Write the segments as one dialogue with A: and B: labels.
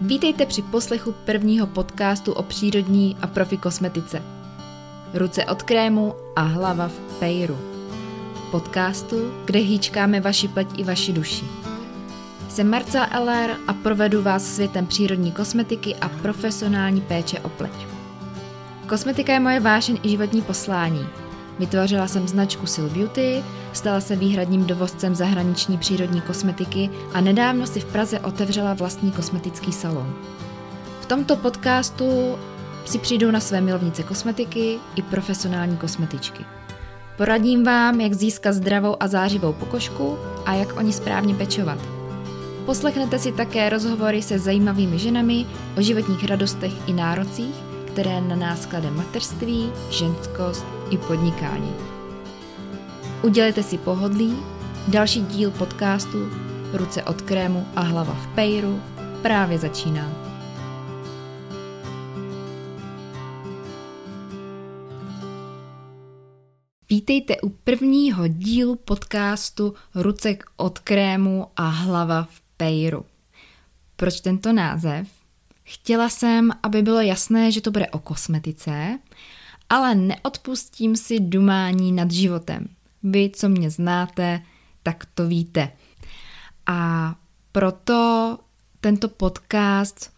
A: Vítejte při poslechu prvního podcastu o přírodní a profi kosmetice. Ruce od krému a hlava v pejru. Podcastu, kde hýčkáme vaši pleť i vaši duši. Jsem Marca LR a provedu vás světem přírodní kosmetiky a profesionální péče o pleť. Kosmetika je moje vášeň i životní poslání. Vytvořila jsem značku Sil Beauty, stala se výhradním dovozcem zahraniční přírodní kosmetiky a nedávno si v Praze otevřela vlastní kosmetický salon. V tomto podcastu si přijdou na své milovnice kosmetiky i profesionální kosmetičky. Poradím vám, jak získat zdravou a zářivou pokožku a jak o ní správně pečovat. Poslechnete si také rozhovory se zajímavými ženami o životních radostech i nárocích, které na nás klade mateřství, ženskost i podnikání. Udělejte si pohodlí, další díl podcastu Ruce od krému a hlava v pejru právě začíná. Vítejte u prvního dílu podcastu Ruce od krému a hlava v pejru. Proč tento název? Chtěla jsem, aby bylo jasné, že to bude o kosmetice, ale neodpustím si dumání nad životem. Vy, co mě znáte, tak to víte. A proto tento podcast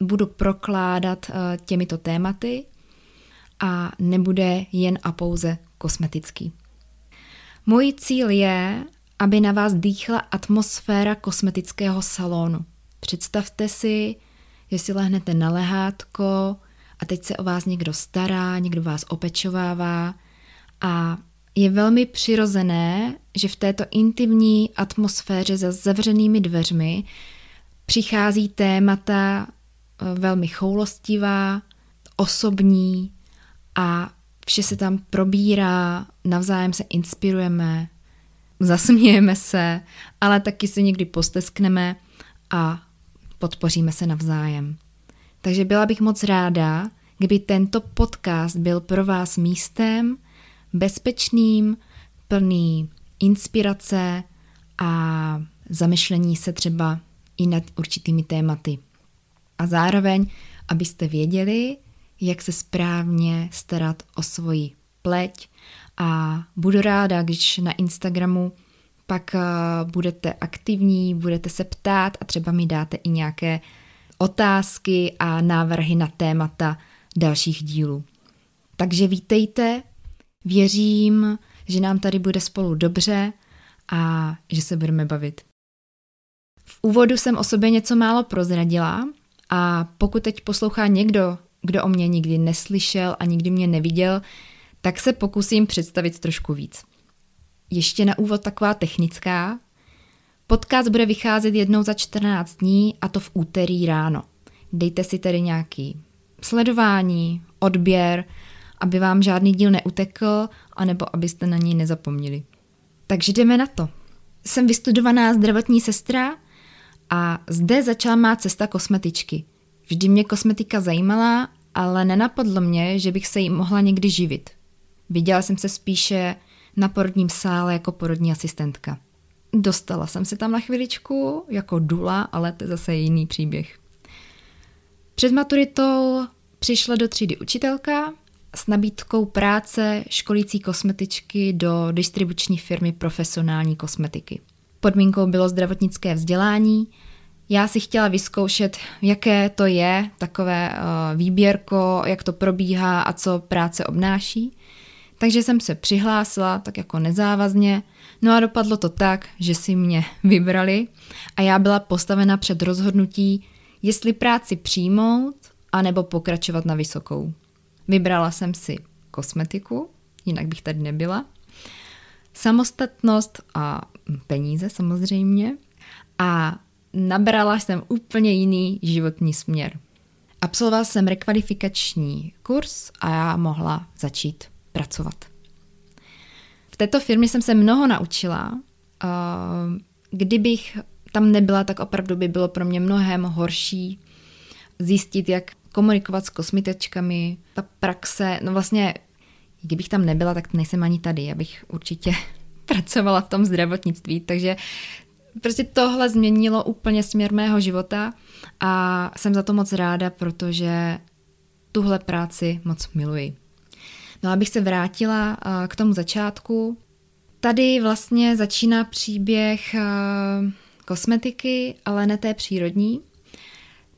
A: budu prokládat eh, těmito tématy a nebude jen a pouze kosmetický. Můj cíl je, aby na vás dýchla atmosféra kosmetického salonu. Představte si, že si lehnete na lehátko a teď se o vás někdo stará, někdo vás opečovává a je velmi přirozené, že v této intimní atmosféře za zavřenými dveřmi přichází témata eh, velmi choulostivá, osobní a vše se tam probírá, navzájem se inspirujeme, zasmějeme se, ale taky si někdy posteskneme a podpoříme se navzájem. Takže byla bych moc ráda, kdyby tento podcast byl pro vás místem bezpečným, plný inspirace a zamyšlení se třeba i nad určitými tématy. A zároveň, abyste věděli, jak se správně starat o svoji pleť a budu ráda, když na Instagramu pak eh, budete aktivní, budete se ptát a třeba mi dáte i nějaké otázky a návrhy na témata dalších dílů. Takže vítejte, věřím, že nám tady bude spolu dobře a že se budeme bavit. V úvodu jsem o sobě něco málo prozradila a pokud teď poslouchá někdo, kdo o mě nikdy neslyšel a nikdy mě neviděl, tak se pokusím představit trošku víc. Ještě na úvod taková technická. Podcast bude vycházet jednou za 14 dní a to v úterý ráno. Dejte si tedy nějaký sledování, odběr, aby vám žádný díl neutekl, anebo abyste na něj nezapomněli. Takže jdeme na to. Jsem vystudovaná zdravotní sestra a zde začala má cesta kosmetičky. Vždy mě kosmetika zajímala, ale nenapadlo mě, že bych se jí mohla někdy živit. Viděla jsem se spíše na porodním sále jako porodní asistentka. Dostala jsem se tam na chviličku jako dula, ale to je zase jiný příběh. Před maturitou přišla do třídy učitelka s nabídkou práce školící kosmetičky do distribuční firmy profesionální kosmetiky. Podmínkou bylo zdravotnické vzdělání. Já si chtěla vyzkoušet, jaké to je, takové uh, výběrko, jak to probíhá a co práce obnáší. Takže jsem se přihlásila tak jako nezávazně, no a dopadlo to tak, že si mě vybrali a já byla postavena před rozhodnutí, jestli práci přijmout, anebo pokračovat na vysokou. Vybrala jsem si kosmetiku, jinak bych tady nebyla, samostatnost a peníze samozřejmě a nabrala jsem úplně jiný životní směr. Absolvovala jsem rekvalifikační kurz a já mohla začít pracovat. V této firmě jsem se mnoho naučila. Kdybych tam nebyla, tak opravdu by bylo pro mě mnohem horší zjistit, jak komunikovat s kosmetečkami, ta praxe, no vlastně, kdybych tam nebyla, tak nejsem ani tady, abych určitě pracovala v tom zdravotnictví, takže prostě tohle změnilo úplně směr mého života a jsem za to moc ráda, protože tuhle práci moc miluji. No abych se vrátila k tomu začátku. Tady vlastně začíná příběh kosmetiky, ale ne té přírodní.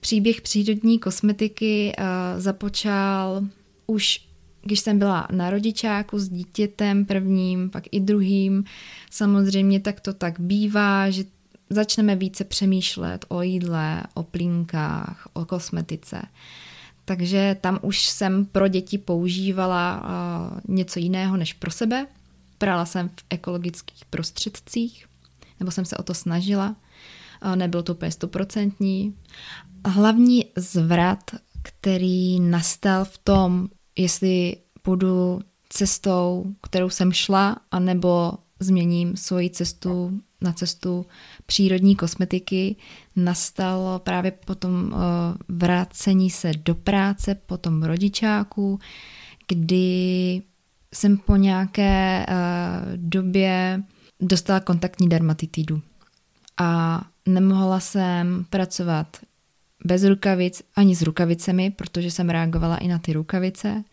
A: Příběh přírodní kosmetiky započal už když jsem byla na rodičáku s dítětem prvním, pak i druhým, samozřejmě tak to tak bývá, že začneme více přemýšlet o jídle, o plínkách, o kosmetice. Takže tam už jsem pro děti používala něco jiného než pro sebe. Prala jsem v ekologických prostředcích, nebo jsem se o to snažila. Nebylo to úplně stoprocentní. Hlavní zvrat, který nastal v tom, jestli půjdu cestou, kterou jsem šla, anebo změním svoji cestu na cestu přírodní kosmetiky, nastalo právě potom uh, vrácení se do práce, potom rodičáků, kdy jsem po nějaké uh, době dostala kontaktní dermatitidu. A nemohla jsem pracovat bez rukavic ani s rukavicemi, protože jsem reagovala i na ty rukavice.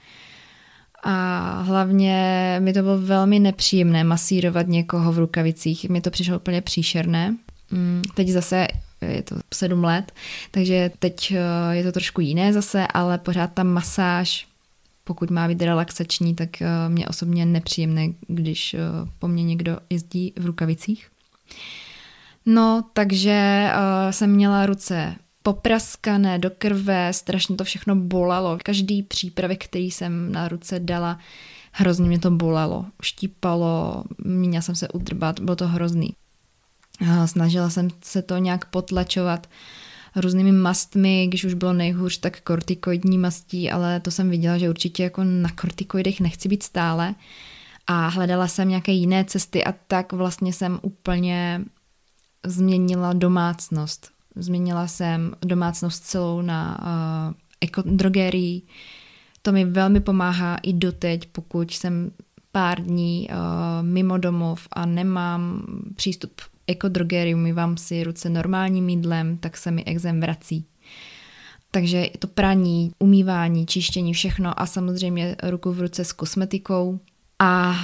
A: A hlavně mi to bylo velmi nepříjemné masírovat někoho v rukavicích. Mi to přišlo úplně příšerné. Mm, teď zase je to sedm let, takže teď eh, je to trošku jiné zase, ale pořád ta masáž, pokud má být relaxační, tak eh, mě osobně nepříjemné, když eh, po mně někdo jezdí v rukavicích. No, takže jsem měla ruce popraskané do krve, strašně to všechno bolelo. Každý přípravek, který jsem na ruce dala, hrozně mě to bolelo. Štípalo, měla jsem se udrbat, bylo to hrozný. Snažila jsem se to nějak potlačovat různými mastmi, když už bylo nejhůř, tak kortikoidní mastí, ale to jsem viděla, že určitě jako na kortikoidech nechci být stále a hledala jsem nějaké jiné cesty a tak vlastně jsem úplně změnila domácnost. Změnila jsem domácnost celou na uh, ekodrogerii. To mi velmi pomáhá i doteď, pokud jsem pár dní uh, mimo domov a nemám přístup ekodrogerii, umývám si ruce normálním jídlem, tak se mi exém vrací. Takže to praní, umývání, čištění, všechno a samozřejmě ruku v ruce s kosmetikou. A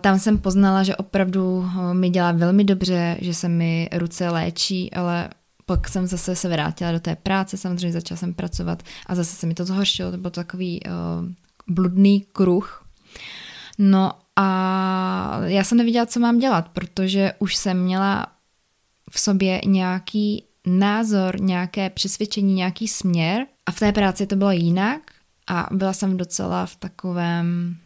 A: tam jsem poznala, že opravdu mi dělá velmi dobře, že se mi ruce léčí, ale pak jsem zase se vrátila do té práce, samozřejmě začala jsem pracovat a zase se mi to zhoršilo, to byl takový uh, bludný kruh. No a já jsem nevěděla, co mám dělat, protože už jsem měla v sobě nějaký názor, nějaké přesvědčení, nějaký směr a v té práci to bylo jinak a byla jsem docela v takovém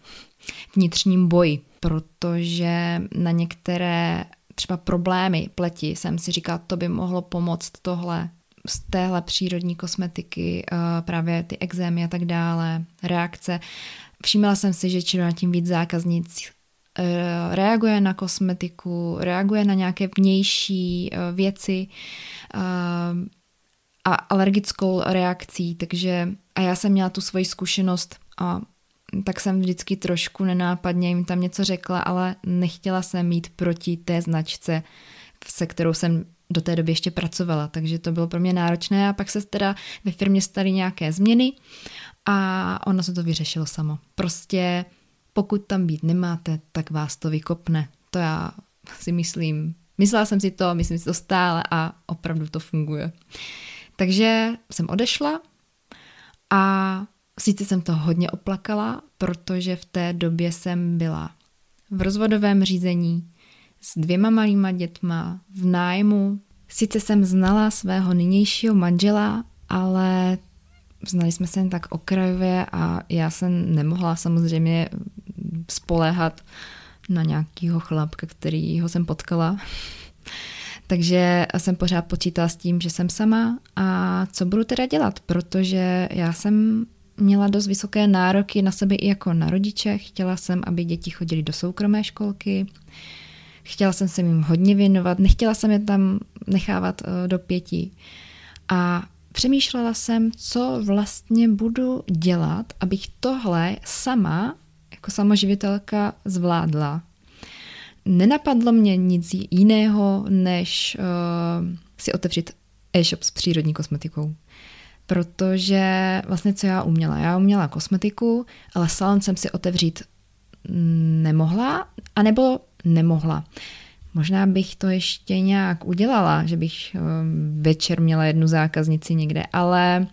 A: vnitřním boji, protože na některé třeba problémy pleti jsem si říkala, to by mohlo pomoct tohle z téhle přírodní kosmetiky, eh, právě ty exémy a tak dále, reakce. Všímala jsem si, že čím tím víc zákaznic eh, reaguje na kosmetiku, reaguje na nějaké vnější eh, věci a alergickou reakcí, takže a já jsem měla tu svoji zkušenost a tak jsem vždycky trošku nenápadně jim tam něco řekla, ale nechtěla jsem mít proti té značce, se kterou jsem do té doby ještě pracovala, takže to bylo pro mě náročné a pak se teda ve firmě staly nějaké změny a ono se to vyřešilo samo. Prostě pokud tam být nemáte, tak vás to vykopne. To já si myslím. Myslela jsem si to, myslím si to stále a opravdu to funguje. Takže jsem odešla a Sice jsem to hodně oplakala, protože v té době jsem byla v rozvodovém řízení s dvěma malýma dětma, v nájmu. Sice jsem znala svého nynějšího manžela, ale znali jsme se jen tak okrajově a já jsem nemohla samozřejmě spoléhat na nějakýho chlapka, kterýho jsem potkala. Takže jsem pořád počítala s tím, že jsem sama a co budu teda dělat, protože já jsem měla dost vysoké nároky na sebe i jako na rodiče. Chtěla jsem, aby děti chodili do soukromé školky. Chtěla jsem se jim hodně věnovat, nechtěla jsem je tam nechávat uh, do pěti. A přemýšlela jsem, co vlastně budu dělat, abych tohle sama, jako samoživitelka, zvládla. nenapadlo mě nic jiného, než uh, si otevřít e-shop s přírodní kosmetikou. Protože vlastně co já uměla? Já uměla kosmetiku, ale salon jsem si otevřít nemohla, anebo nemohla. Možná bych to ještě nějak udělala, že bych um, večer měla jednu zákaznici někde, ale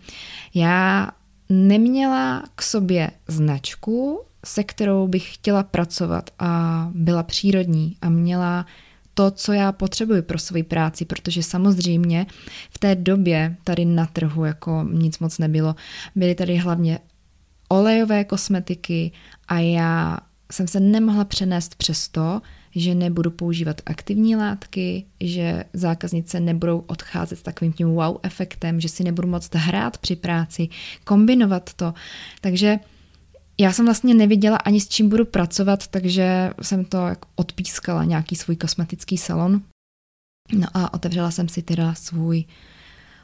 A: já neměla k sobě značku, se kterou bych chtěla pracovat a byla přírodní a měla to, co já potřebuji pro svoji práci, protože samozřejmě v té době tady na trhu jako nic moc nebylo. Byly tady hlavně olejové kosmetiky a já jsem se nemohla přenést přes to, že nebudu používat aktivní látky, že zákaznice nebudou odcházet s takovým tím wow efektem, že si nebudu moct hrát při práci, kombinovat to. Takže já jsem vlastně nevěděla ani s čím budu pracovat, takže jsem to jako odpískala, nějaký svůj kosmetický salon. No a otevřela jsem si teda svůj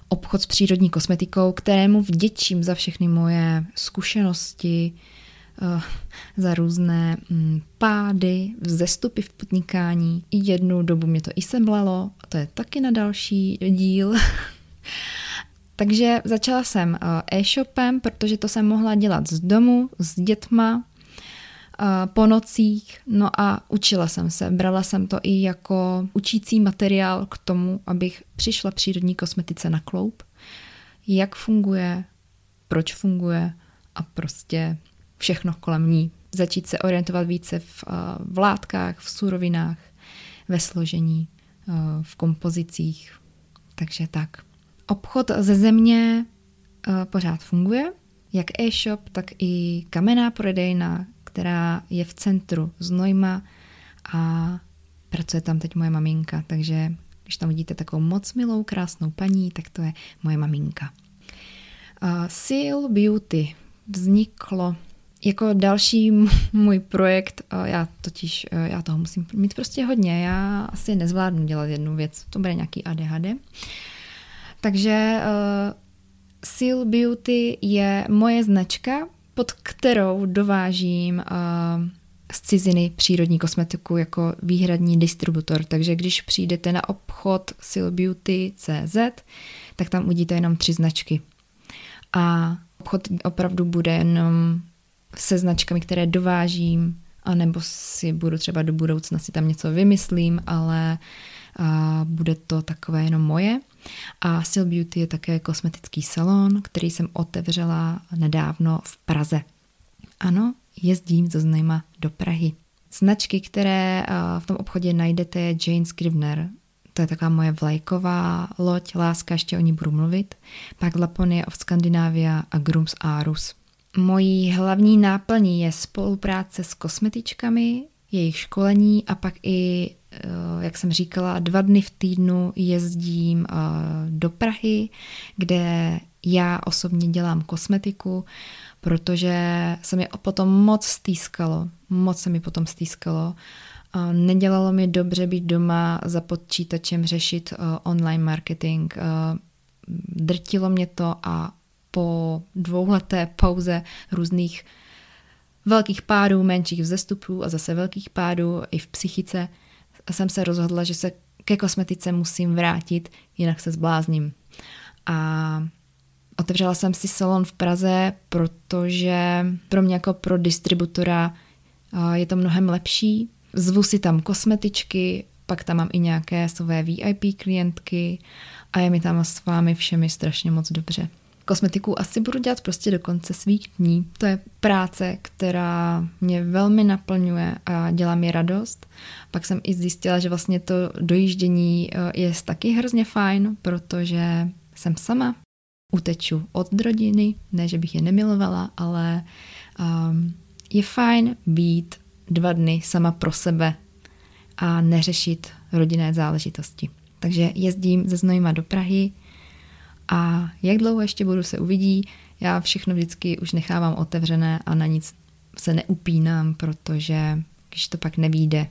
A: obchod s přírodní kosmetikou, kterému vděčím za všechny moje zkušenosti, Eh, za různé mm, pády, vzestupy v podnikání. Jednu dobu mě to i semlelo, to je taky na další díl. Takže začala jsem eh, e-shopem, protože to jsem mohla dělat z domu, s dětma, eh, po nocích, no a učila jsem se. Brala jsem to i jako učící materiál k tomu, abych přišla přírodní kosmetice na kloup, jak funguje, proč funguje a prostě všechno kolem ní. Začít se orientovat více v, eh, v látkách, v surovinách, ve složení, v kompozicích. Takže tak. Obchod ze země eh, pořád funguje, jak e-shop, tak i kamenná prodejna, která je v centru Znojma a pracuje tam teď moje maminka, takže když tam vidíte takovou moc milou, krásnou paní, tak to je moje maminka. Uh, Seal Beauty vzniklo jako další můj projekt, já totiž, já toho musím mít prostě hodně, já asi nezvládnu dělat jednu věc, to bude nějaký ADHD. Takže uh, Seal Beauty je moje značka, pod kterou dovážím uh, z ciziny přírodní kosmetiku jako výhradní distributor. Takže když přijdete na obchod sealbeauty.cz, tak tam uvidíte jenom tři značky. A obchod opravdu bude jenom se značkami, které dovážím, anebo si budu třeba do budoucna si tam něco vymyslím, ale a bude to takové jenom moje. A Sil Beauty je také kosmetický salon, který jsem otevřela nedávno v Praze. Ano, jezdím ze Znojma do Prahy. Značky, které v tom obchodě najdete, je Jane Scrivener. To je taková moje vlajková loď, láska, ještě o ní budu mluvit. Pak Laponie of Scandinavia a Grooms Arus. Mojí hlavní náplní je spolupráce s kosmetičkami, jejich školení a pak i, eh, jak jsem říkala, dva dny v týdnu jezdím eh, do Prahy, kde já osobně dělám kosmetiku, protože se mi potom moc stýskalo, moc se mi potom stýskalo. Nedělalo mi dobře být doma za počítačem řešit eh, online marketing. Drtilo mě to a po dvouleté pauze různých velkých pádů, menších vzestupů a zase velkých pádů i v psychice jsem se rozhodla, že se ke kosmetice musím vrátit, jinak se zblázním. A otevřela jsem si salon v Praze, protože pro mě jako pro distributora je to mnohem lepší. Zvu si tam kosmetičky, pak tam mám i nějaké své VIP klientky a je mi tam s vámi všemi strašně moc dobře kosmetiku asi budu dělat prostě do konce svých dní. To je práce, která mě velmi naplňuje a dělá mi radost. Pak jsem i zjistila, že vlastně to dojíždění eh, je taky hrozně fajn, protože jsem sama, uteču od rodiny, ne, že bych je nemilovala, ale um, je fajn být dva dny sama pro sebe a neřešit rodinné záležitosti. Takže jezdím ze Znojma do Prahy, a jak dlouho ještě budu, se uvidí. Já všechno vždycky už nechávám otevřené a na nic se neupínám, protože když to pak nevíde,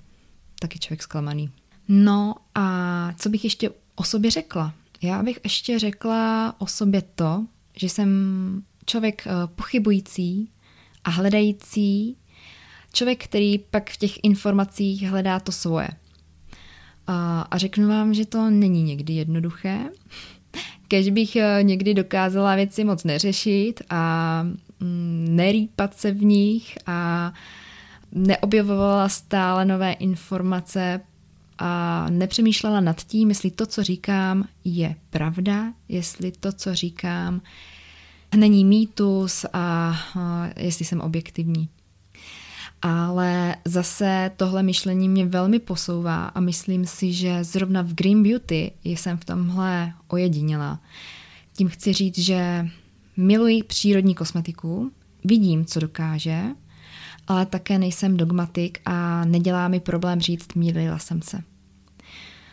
A: tak je člověk zklamaný. No a co bych ještě o sobě řekla? Já bych ještě řekla o sobě to, že jsem člověk eh, pochybující a hledající Člověk, který pak v těch informacích hledá to svoje. A, a řeknu vám, že to není někdy jednoduché. Kež bych eh, někdy dokázala věci moc neřešit a mm, nerýpat se v nich a neobjevovala stále nové informace a nepřemýšlela nad tím, jestli to, co říkám, je pravda, jestli to, co říkám, není mýtus a, a jestli jsem objektivní. Ale zase tohle myšlení mě velmi posouvá a myslím si, že zrovna v Green Beauty jsem v tomhle ojediněla. Tím chci říct, že miluji přírodní kosmetiku, vidím, co dokáže, ale také nejsem dogmatik a nedělá mi problém říct, mýlila jsem se.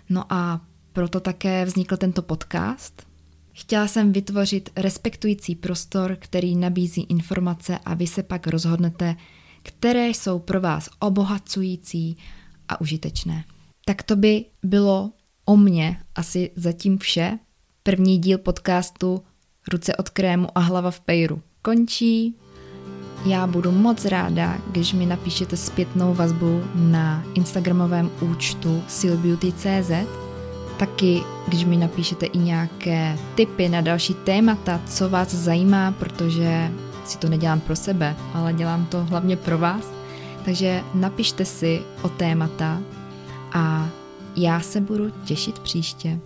A: No a proto také vznikl tento podcast. Chtěla jsem vytvořit respektující prostor, který nabízí informace a vy se pak rozhodnete, které jsou pro vás obohacující a užitečné. Tak to by bylo o mně asi zatím vše. První díl podcastu Ruce od krému a hlava v pejru končí. Já budu moc ráda, když mi napíšete zpětnou vazbu na instagramovém účtu silbeauty.cz Taky, když mi napíšete i nějaké tipy na další témata, co vás zajímá, protože si to nedělám pro sebe, ale dělám to hlavně pro vás. Takže napište si o témata a já se budu těšit příště.